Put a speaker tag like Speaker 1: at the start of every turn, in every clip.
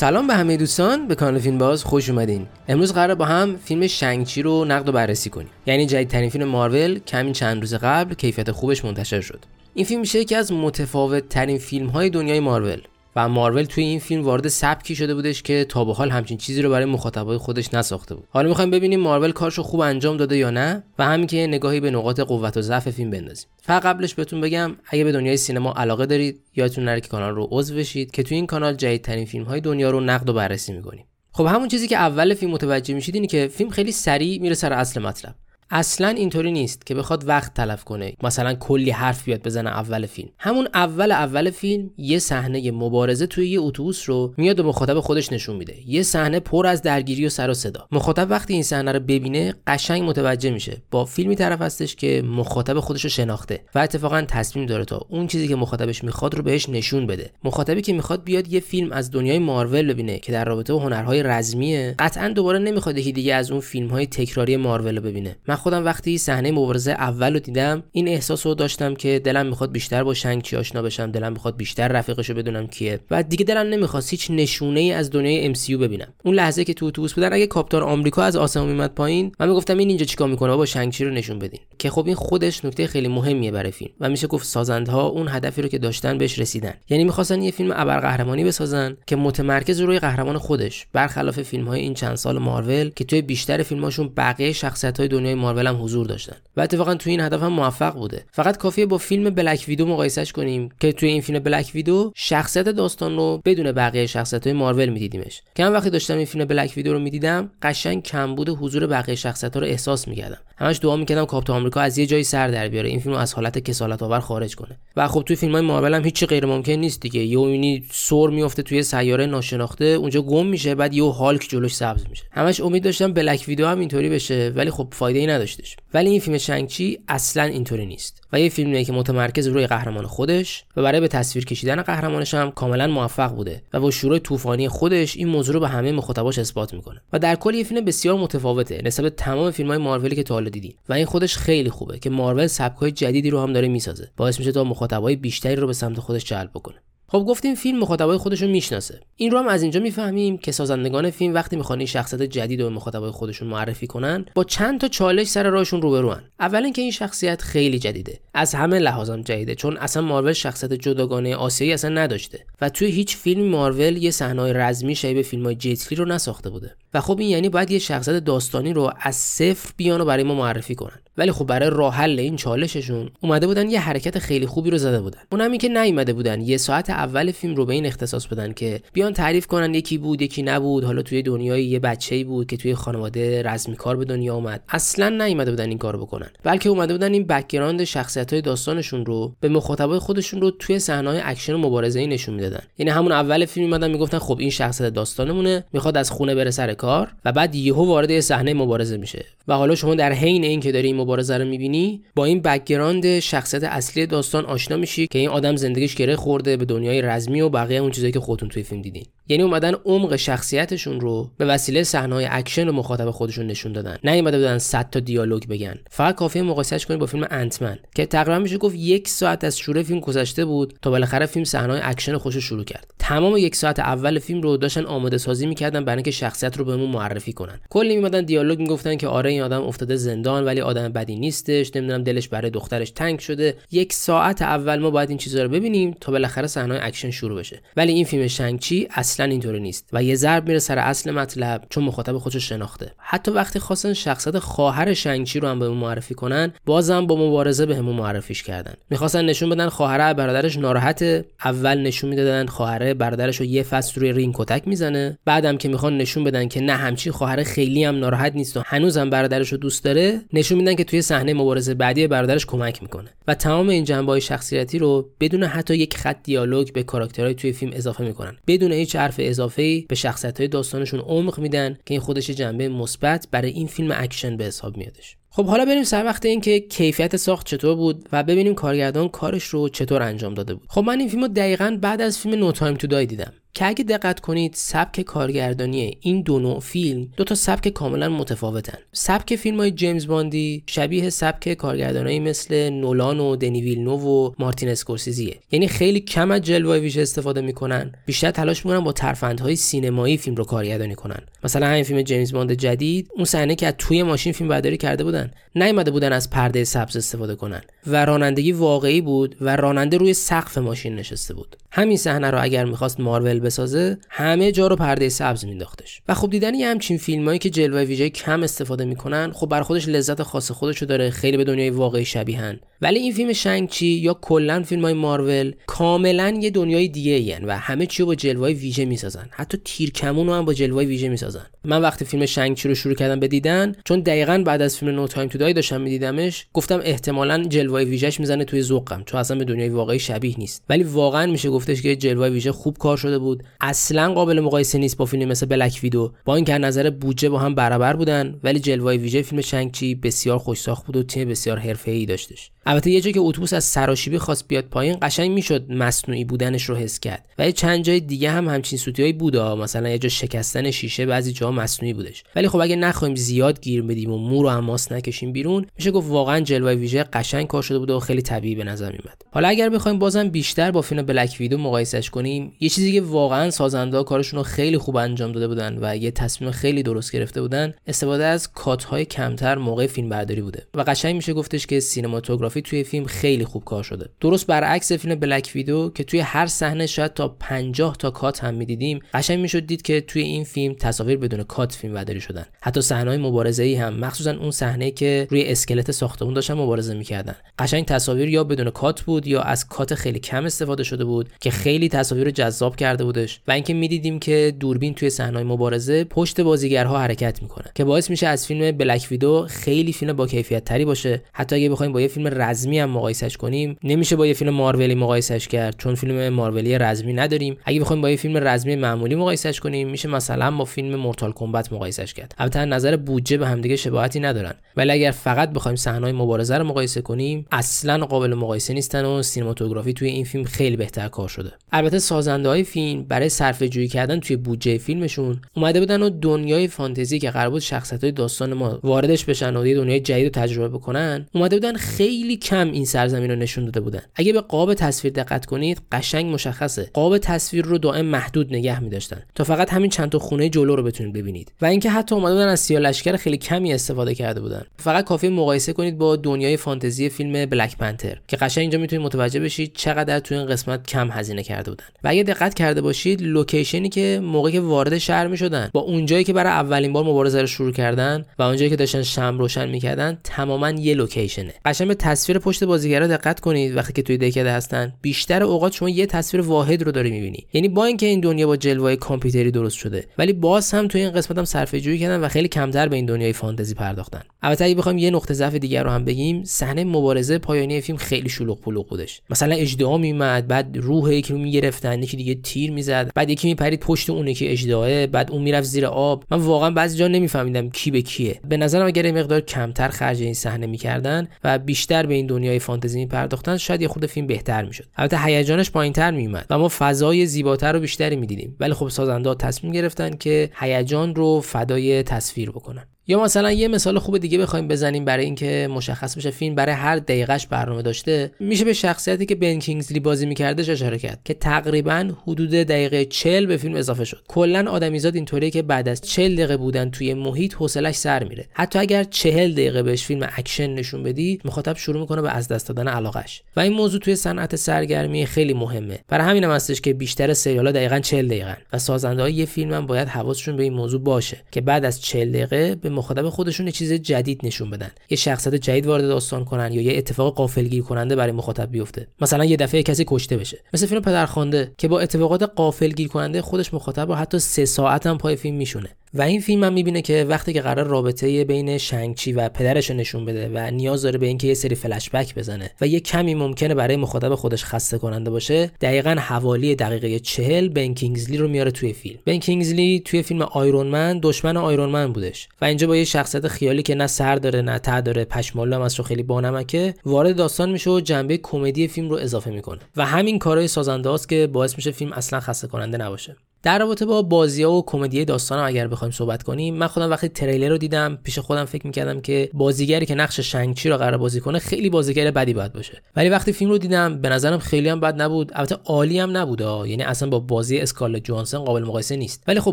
Speaker 1: سلام به همه دوستان به کانال فیلم باز خوش اومدین. امروز قرار با هم فیلم شنگچی رو نقد و بررسی کنیم. یعنی جدیدترین فیلم مارول کمی چند روز قبل کیفیت خوبش منتشر شد. این فیلم میشه یکی از متفاوت ترین فیلم های دنیای مارول. و مارول توی این فیلم وارد سبکی شده بودش که تا به حال همچین چیزی رو برای مخاطبای خودش نساخته بود. حالا می‌خوایم ببینیم مارول کارشو خوب انجام داده یا نه و همین که نگاهی به نقاط قوت و ضعف فیلم بندازیم. فقط قبلش بهتون بگم اگه به دنیای سینما علاقه دارید یادتون نره که کانال رو عضو بشید که توی این کانال جدیدترین فیلم های دنیا رو نقد و بررسی می‌کنیم. خب همون چیزی که اول فیلم متوجه میشید اینه که فیلم خیلی سریع میره سر اصل مطلب. اصلا اینطوری نیست که بخواد وقت تلف کنه. مثلا کلی حرف بیاد بزنه اول فیلم. همون اول اول فیلم یه صحنه مبارزه توی یه اتوبوس رو میاد به مخاطب خودش نشون میده. یه صحنه پر از درگیری و سر و صدا. مخاطب وقتی این صحنه رو ببینه قشنگ متوجه میشه. با فیلمی طرف هستش که مخاطب خودش رو شناخته و اتفاقا تصمیم داره تا اون چیزی که مخاطبش می‌خواد رو بهش نشون بده. مخاطبی که می‌خواد بیاد یه فیلم از دنیای مارول ببینه که در رابطه با هنرهای رزمیه قطعا دوباره نمی‌خواد یکی دیگه از اون فیلم های تکراری مارول رو ببینه. خودم وقتی صحنه مبارزه اول رو دیدم این احساس رو داشتم که دلم می‌خواد بیشتر با چی آشنا بشم دلم می‌خواد بیشتر رفیقش رو بدونم کیه. و دیگه دلم نمی‌خواست هیچ نشونه ای از دنیای MCU ببینم. اون لحظه که تو اتوبوس بودن اگه کاپیتان آمریکا از آسمون میمد پایین من می‌گفتم این اینجا چیکار می‌کنه با چی رو نشون بدین. که خب این خودش نکته خیلی مهمیه برای فیلم. و میشه گفت سازندها اون هدفی رو که داشتن بهش رسیدن. یعنی می‌خواستن یه فیلم ابرقهرمانی بسازن که متمرکز روی قهرمان خودش. برخلاف فیلم های این چند سال مارول که توی بیشتر فیلماشون بقیه شخصیت های دنیای مارول هم حضور داشتن. و اتفاقا تو این هدف هم موفق بوده. فقط کافیه با فیلم بلک ویدو مقایسش کنیم که توی این فیلم بلک ویدو شخصیت داستان رو بدون بقیه شخصیت های مارول میدیدیمش. که من وقتی داشتم این فیلم بلک ویدو رو می‌دیدم قشنگ کمبود حضور بقیه شخصیت ها رو احساس می‌کردم. همش دعا می‌کردم کاپیتان آمریکا از یه جایی سر در بیاره. این فیلم رو از حالت کسالت آور خارج کنه. و خب توی فیلم های مارول هم هیچی غیر ممکن نیست دیگه. یهو می‌بینی سر میفته توی سیاره ناشناخته اونجا گم میشه بعد یهو هالک جلوش سبز میشه. همش امید داشتم بلک ویدو هم اینطوری بشه ولی خب فایده ای نداشتش. ولی این فیلم شنگچی اصلا اینطوری نیست و یه فیلمیه که متمرکز روی قهرمان خودش و برای به تصویر کشیدن قهرمانش هم کاملا موفق بوده و با شروع طوفانی خودش این موضوع رو به همه مخاطباش اثبات می‌کنه. و در کل یه فیلم بسیار متفاوته نسبت تمام فیلم های مارولی که تا حالا دیدین و این خودش خیلی خوبه که مارول سبکای جدیدی رو هم داره می‌سازه. باعث میشه تا مخاطبای بیشتری رو به سمت خودش جلب بکنه. خب گفتیم فیلم مخاطبای خودشون می‌شناسه. این رو هم از اینجا می‌فهمیم که سازندگان فیلم وقتی می‌خوان شخصیت جدید رو به مخاطبای خودشون معرفی کنن با چند تا چالش سر راهشون روبروان. اول اینکه این شخصیت خیلی جدیده. از همه لحاظم جدیده چون اصلا مارول شخصیت جداگانه آسیایی اصلا نداشته. و توی هیچ فیلم مارول یه صحنه رزمی شبیه فیلم های جیتلی رو نساخته بوده. و خب این یعنی باید یه شخصیت داستانی رو از صفر بیان و برای ما معرفی کنن. ولی خب برای راه حل این چالششون اومده بودن یه حرکت خیلی خوبی رو زده بودن. اونم که نیومده بودن یه ساعت اول فیلم رو به این اختصاص بدن که بیان تعریف کنن یکی بود یکی نبود. حالا توی دنیای یه بچه‌ای بود که توی خانواده رزمی کار به دنیا اومد. اصلا نیومده بودن این کارو بکنن. بلکه اومده بودن این background شخصیت‌های داستانشون رو به مخاطبای خودشون رو توی صحنه‌های اکشن و مبارزه‌ای نشون می‌دادن. یعنی همون اول فیلم اومدن می‌گفتن خب این شخصیت داستانمونه می‌خواد از خونه بره سر کار و بعد یهو وارد یه صحنه مبارزه میشه. و حالا شما در حین اینکه داری این مبارزه رو می‌بینی با این background شخصیت اصلی داستان آشنا میشی که این آدم زندگیش گره خورده به دنیای رزمی و بقیه اون چیزایی که خودتون توی فیلم دیدین. یعنی اومدن عمق شخصیتشون رو به وسیله صحنه‌های اکشن و مخاطب خودشون نشون دادن. نیومده بودن 100 تا دیالوگ بگن. فقط کافیه مقایسهش کنید با فیلم Ant-Man که تقریبا میشه گفت یک ساعت از شروع فیلم گذشته بود تا بالاخره فیلم صحنه‌های اکشن خودشو شروع کرد. تمام یک ساعت اول فیلم رو داشتن آماده سازی می‌کردن برای اینکه شخصیت رو بهمون معرفی کنن. کلی میمدن دیالوگ می‌گفتن که آره این آدم افتاده زندان ولی آدم بدی نیستش نمی‌دونم دلش برای دخترش تنگ شده. یک ساعت اول ما باید این چیزا رو ببینیم تا بالاخره صحنه اکشن شروع بشه. ولی این فیلم Shang-Chi اصلا اینطوری نیست و یه ضرب میره سر اصل مطلب چون مخاطب خودش شناخته. حتی وقتی خواستن شخصیت خواهر Shang-Chi رو هم بهمون معرفی کنن بازم با مبارزه بهمون معرفیش کردن. می‌خواستن نشون بدن خواهر برادرش ناراحته. اول نشون می‌دادن خواهر برادرش رو یه فصل روی رینگ کتک می‌زنه. بعدم که می‌خوان نشون بدن که نه همچین خواهر خیلی هم ناراحت نیست و هنوزم برادرش رو دوست داره نشون میدن که توی صحنه مبارزه بعدی برادرش کمک می‌کنه. و تمام این جنبه شخصیتی رو بدون حتی یک خط دیالوگ به کاراکترهای توی فیلم اضافه می‌کنن. بدون هیچ حرف اضافه به شخصیت های داستانشون عمق میدن که این خودش جنبه مثبت برای این فیلم اکشن به حساب میادش. خب حالا بریم سر وقت اینکه کیفیت ساخت چطور بود و ببینیم کارگردان کارش رو چطور انجام داده بود. خب من این فیلم رو دقیقا بعد از فیلم No Time to Die دیدم. که اگه دقت کنید سبک کارگردانی این دو نوع فیلم دو تا سبک کاملا متفاوتن. سبک فیلم های جیمز باندی شبیه سبک کارگردانایی مثل نولان و دنی ویلنوو و مارتین اسکورسیزیه. یعنی خیلی کم از جلوه ویژه استفاده می‌کنن. بیشتر تلاش می‌کنن با ترفندهای سینمایی فیلم رو کارگردانی کنن. مثلا همین فیلم جیمز باند جدید اون صحنه که از توی ماشین فیلم برداری کرده بودن نیومده بودن از پرده سبز استفاده کنن. و رانندگی واقعی بود و راننده روی سقف ماشین نشسته بود. همین صحنه رو اگر می‌خواست مارول بسازه همه جا رو پرده سبز مینداختش. و خب دیدن یه همچین فیلمایی که جلوه ویژه کم استفاده می‌کنن خب برای خودش لذت خاص خودشو داره خیلی به دنیای واقعی شبیهن ولی این فیلم Shang-Chi یا کلا فیلم های مارول کاملا یه دنیای دیگه این و همه چی رو با جلوه ویژه می‌سازن. حتی تیرکمون رو هم با جلوه ویژه می‌سازن. من وقتی فیلم Shang-Chi رو شروع کردم به دیدن چون دقیقا بعد از فیلم No Time to Die داشتم میدیدمش گفتم احتمالا جلوه ویژهش می‌زنه توی ذوقم چون اصلا به دنیای واقعی شبیه نیست. ولی واقعا میشه گفتش که جلوه ویژه خوب کار شده بود. اصلا قابل مقایسه نیست با فیلم مثل Black Widow با اینکه از نظر بودجه با هم برابر بودن ولی جلوه ویژه فیلم شنگچی بسیار خوش ساخت بود و تیم بسیار حرفه‌ای داشتش. البته یه جایی که اتوبوس از سراشیبی خواست بیاد پایین قشنگ می‌شد مصنوعی بودنش رو حس کرد. ولی چند جای دیگه هم همچین سوتیایی بوده مثلا یه جا شکستن شیشه بعضی جا مصنوعی بودش. ولی خب اگه نخوایم زیاد گیر بدیم و مو رو هم ماس نکشیم بیرون میشه گفت واقعا جلوه ویژه قشنگ کار شده بوده و خیلی طبیعی به نظر میاد حالا اگر بخوایم بازم بیشتر با فیلم بلک ویدو مقایسش کنیم یه چیزی که واقعا سازنده کارشون رو خیلی خوب انجام داده بودن و یه تصمیم خیلی درست گرفته بودن استفاده از کات های کمتر موقع فیلم برداری بوده. و قشنگ میشه گفتش که سینماتوگرافی توی فیلم خیلی خوب کار شده. درست برعکس فیلم بلک ویدو که توی هر صحنه شاید تا 50 تا کات هم می‌دیدیم قشنگ می‌شد دید که توی این فیلم تصاویر بدون کات فیلم برداری شدن. حتی صحنه مبارزه ای هم مخصوصا اون صحنه که روی اسکلت ساختمون داشتن مبارزه می‌کردن. قشنگ تصاویر یا بدون کات بود یا از کات خیلی کم استفاده شده بود که خیلی تصاویر جذاب کرده بودش و اینکه می‌دیدیم که دوربین توی صحنه مبارزه پشت بازیگرها حرکت می‌کنه که باعث میشه از فیلم بلک ویدو خیلی فیلم با کیفیت تری باشه. حتی اگه بخوایم با یه فیلم رزمی هم مقایسش کنیم نمیشه با یه فیلم مارولی مقایسش کرد چون فیلم مارولی رزمی نداریم. اگه بخوایم با یه فیلم رزمی معمولی مقایسش کنیم میشه مثلا با فیلم مورتال کمبت مقایسش کرد. البته نظر بودجه به همدیگه شباهتی ندارن. ولی اگر فقط بخوایم صحنه‌های مبارزه رو مقایسه کنیم اصلا قابل مقایسه نیستن و سینماتوگرافی توی این فیلم خیلی بهتر کار شده. البته سازنده های فیلم برای صرفه جویی کردن توی بودجه فیلمشون اومده بودن و دنیای فانتزی که قرار بود شخصیت های داستان ما واردش بشن و دنیای جدید رو تجربه بکنن اومده بودن خیلی کم این سرزمین رو نشون داده بودن. اگه به قاب تصویر دقت کنید قشنگ مشخصه. قاب تصویر رو دائم محدود نگه می‌داشتن. تا فقط همین چند تا خونه جلو رو بتونید ببینید. و اینکه حتی اومده بودن از سیاه لشکر خیلی کمی استفاده کرده بودن. فقط کافیه مقایسه کنید با دنیای فانتزی فیلم Black Panther که قشنگ اینجا می‌تونید متوجه بشید چقدر تو این قسمت کم هزینه کرده بودن. و اگه دقت کرده باشید لوکیشنی که موقعی که وارد شهر می‌شدن با اونجایی که برای اولین بار مبارزه رو شروع کردن و اونجایی که داشتن شم روشن می‌کردن تماما یه لوکیشنه. قشنگ به تصویر پشت بازیگرا دقت کنید وقتی که توی دکده هستن. بیشتر اوقات شما یه تصویر واحد رو داری می‌بینی. یعنی با اینکه این دنیا با جلوه کامپیوتری درست شده ولی باز هم توی این قسمت هم صرفه جویی کردن و خیلی کمتر به این دنیای فانتزی پرداختن. البته اگه بخوایم یه نقطه ضعف دیگر رو هم بگیم صحنه مبارزه پایانی فیلم خیلی شلوغ پلوغ بودش. مثلا اجدها میومد بعد روح یکی رو می‌گرفتن یکی دیگه تیر می‌زد بعد یکی میپرید پشت اون یکی اجدهاه بعد اون می‌رفت زیر آب. من واقعا بعضی جا نمیفهمیدم کی به کیه. به نظرم اگر مقدار کمتر خرج این صحنه می‌کردن و بیشتر به این دنیای فانتزی میپرداختن شاید یه خود فیلم بهتر می‌شد. البته هیجانش پایینتر میومد و ما فضای زیباتر و بیشتری می‌دیدیم. ولی خب سازنده تصمیم گرفتن که هیجان رو فدای تصویر بکنن. یا مثلا یه مثال خوب دیگه بخوایم بزنیم برای اینکه مشخص بشه فیلم برای هر دقیقش برنامه داشته. میشه به شخصیتی که بن کینگزلی بازی می‌کرده اشاره کرد که تقریبا حدود دقیقه 40 به فیلم اضافه شد. کلا آدمیزاد اینطوریه که بعد از 40 دقیقه بودن توی محیط حوصلش سر میره. حتی اگر 40 دقیقه بهش فیلم اکشن نشون بدی مخاطب شروع می‌کنه به از دست دادن علاقش و این موضوع توی صنعت سرگرمی خیلی مهمه. برای همین هم هستش که بیشتر سریالا دقیقا 40 دقیقه و سازنده های یه فیلم هم باید حواسشون به این موضوع باشه که بعد از 40 دقیقه به مخاطب خودشون یه چیز جدید نشون بدن. یه شخصیت جدید وارد داستان کنن یا یه اتفاق غافلگیر کننده برای مخاطب بیفته. مثلا یه دفعه کسی کشته بشه. مثل فیلم پدرخوانده که با اتفاقات قافلگیر کننده خودش مخاطب رو حتی سه ساعت هم پای فیلم میشونه. و این فیلم هم می‌بینه که وقتی که قرار رابطه بین شنگچی و پدرش نشون بده و نیاز داره به اینکه یه سری فلش بک بزنه و یه کمی ممکنه برای مخاطب خودش خسته کننده باشه دقیقا حوالی دقیقه چهل بن کینگزلی رو میاره توی فیلم. بن کینگزلی توی فیلم آیرون من دشمن آیرون من بودش و اینجا با یه شخصیت خیالی که نه سر داره نه ته داره پشمالو هم از خیلی بانمکه وارد داستان میشه و جنبه کمدی فیلم رو اضافه می‌کنه. و همین کارهای سازنده است که باعث میشه فیلم اصلا خسته کننده نباشه. در رابطه با بازی ها و کمدی داستان اگر بخوایم صحبت کنیم من خودم وقتی تریلر رو دیدم پیش خودم فکر می‌کردم که بازیگری که نقش شنگچی رو قرار بازی کنه خیلی بازیگر بدی باید باشه. ولی وقتی فیلم رو دیدم به نظرم خیلی هم بد نبود. البته عالی هم نبود یعنی اصلا با بازی اسکارلت جوانسن قابل مقایسه نیست. ولی خب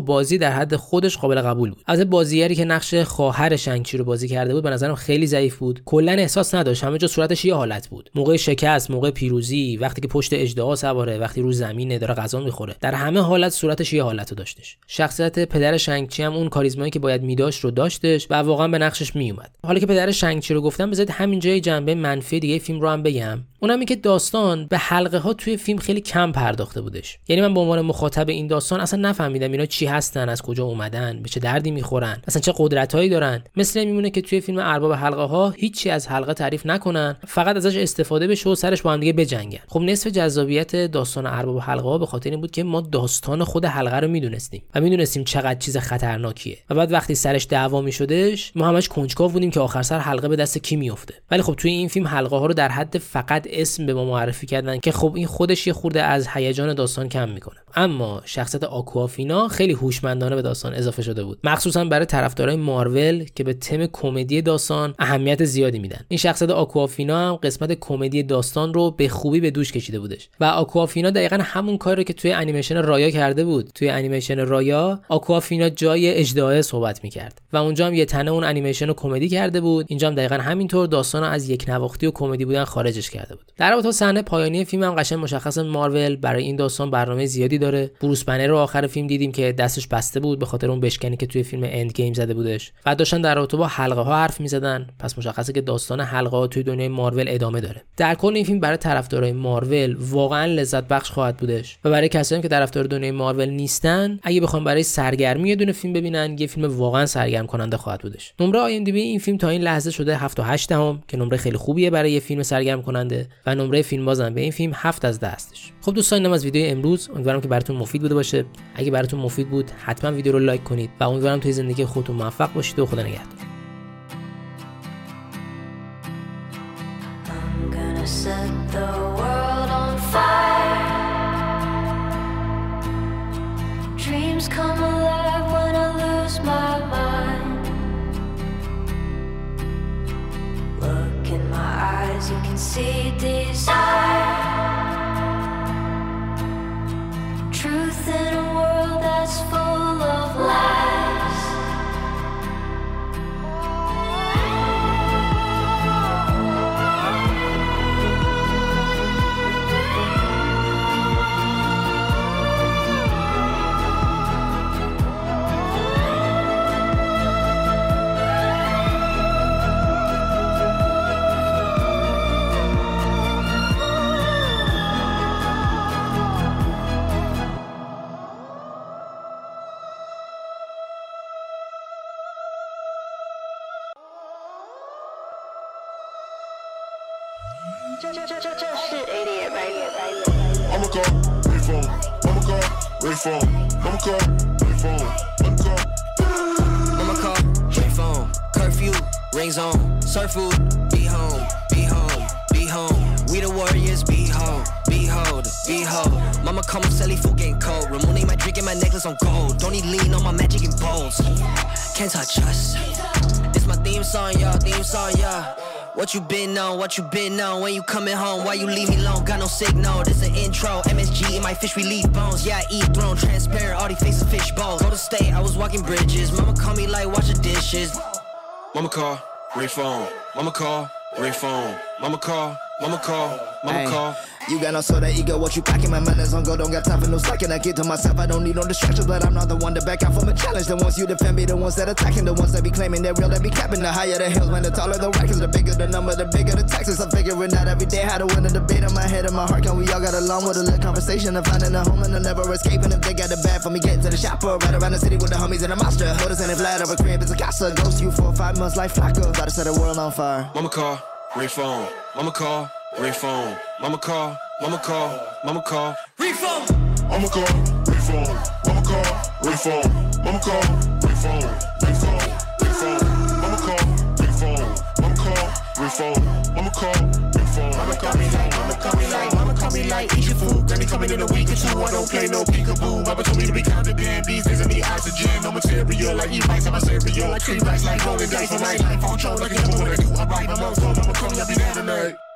Speaker 1: بازی در حد خودش قابل قبول بود. البته بازیگری که نقش خواهر شنگچی رو بازی کرده بود به نظرم خیلی ضعیف بود. کلا احساس نداشت. همه جا صورتش یه حالت بود. موقع شکست موقع پیروزی وقتی که پشت اژدها سواره وقتی رو زمینه داره غذا می‌خوره. در همه حالت صورتش یه حالت داشت شخصیت پدر شنگچی هم اون کاریزمایی که باید میداشت رو داشتش و واقعا به نقشش میومد حالا که پدر شنگچی رو گفتم بذارید همینجا جنبه منفی دیگه فیلم رو هم بگم. اونم که داستان به حلقه ها توی فیلم خیلی کم پرداخته بودش. یعنی من به عنوان مخاطب این داستان اصلا نفهمیدم اینا چی هستن از کجا اومدن به چه دردی می‌خورن اصلا چه قدرتهایی دارن. مثل میمونه که توی فیلم ارباب حلقه ها هیچی از حلقه تعریف نکنن فقط ازش استفاده بشه و سرش با هم دیگه بجنگن. خب نصف جذابیت داستان ارباب حلقه ها به خاطر این بود که ما داستان خود حلقه رو می‌دونستیم و می‌دونستیم چقدر چیز خطرناکیه. و بعد وقتی سرش دعوا میشدش ما همش کنجکاو بودیم که آخر سر حلقه به دست کی میفته ولی خب توی این فیلم حلقه ها رو در حد فقط اسم به ما معرفی کردن که خب این خودش یه خورده از هیجان داستان کم می‌کنه. اما شخصیت آکوافینا خیلی هوشمندانه به داستان اضافه شده بود. مخصوصا برای طرفدارای مارول که به تم کمدی داستان اهمیت زیادی میدن. این شخصیت آکوافینا هم قسمت کمدی داستان رو به خوبی به دوش کشیده بودش. و آکوافینا دقیقا همون کاری که توی انیمیشن رایا کرده بود توی انیمیشن رایا آکوافینا جای اژدها صحبت می‌کرد و اونجا هم یه تنه اون انیمیشن رو کمدی کرده بود. اینجا هم دقیقا همینطور داستان از یک نواختی و کمدی بودن خارجش کرده بود. در رابطه صحنه پایانی فیلم هم قشنگ مشخص مارول برای این داستان برنامه زیادی داره. بروس بنر رو آخر فیلم دیدیم که دستش بسته بود به خاطر اون بشکنی که توی فیلم اند گیم زده بودش. و داشتن در رابطه با حلقه ها حرف می‌زدن. پس مشخصه که داستان حلقه ها توی دنیای مارول ادامه داره. در کل این فیلم برای طرفدارای مارول واقعا لذت بخش خواهد بودش. و برای کسایی که طرفدار دنیای مارول نیستن اگه بخوام برای سرگرمی یه دونه فیلم ببینن یه فیلم واقعا سرگرم کننده خواهد بودش. نمره آی این فیلم تا این لحظه شده 7 و 8 هم که نمره خیلی خوبیه برای یه فیلم سرگرم کننده و نمره فیلم بازم به این فیلم 7 از 10 هستش. خب دوستان اینم از ویدیو امروز. امیدوارم که براتون مفید بوده باشه. اگه براتون مفید بود حتما ویدیو رو لایک کنید و امیدوارم توی زندگی خودتون موفق باشید و خدا نگهدار. See I'ma call, phone. I'ma call, phone. I'ma call, phone. I'ma call. I'ma call, phone. Curfew, rings on. Surf food, be home, be home, be home. We the warriors, be home. Behold, behold. Mama call me Sally Food getting cold. Ramoning my drink and my necklace on gold. Don't need lean on my magic and bowls. Can't touch us. This my theme song, y'all. Theme song, y'all. What you been on, what you been on? When you coming home, why you leave me alone? Got no signal, this an intro. MSG in my fish, we leave bones. Yeah, I eat throne, transparent, all these faces fish bowls Go to state, I was walking bridges. Mama call me like wash the dishes. Mama call, ring phone. Mama call, ring phone. Mama call, mama call, mama Ay. call
Speaker 2: You got no sort of ego, what you packing? My mind is on go, don't got time for no slacking. I get to myself, I don't need no distractions, but I'm not the one to back out from a challenge. The ones you defend me, the ones that attacking, the ones that be claiming they're real, that be capping. The higher the hills, man, the taller the records, the bigger the number, the bigger the taxes. I'm figuring out every day how to win a debate in my head and my heart. Can we all got along with a little conversation I'm finding a home and I'm never escaping if they got it bad for me getting to the shopper. Right around the city with the homies and the monster. Notice and flat of a crib is a casa. Ghost you for five months like Flacco. To set the world on fire.
Speaker 3: Mama call, ring phone. Mama call, ring phone. Mama call, mama call, mama call. Ring phone.
Speaker 4: Mama call, ring phone. Mama call, ring phone. Mama call, ring phone. Ring phone, ring phone. Mama call, ring phone. Mama call, ring phone. Mama call, ring phone. Mama call me like, mama call me like, mama call me like, eat your food. Granny coming in a week or two. I don't play no peekaboo. Mama told me to be confident. These days I need oxygen. No material like eat rice in my cereal. Like tree rice like rolling dice my life on show. Like a when I do, I write my mom. Mama call me, I'll be there tonight.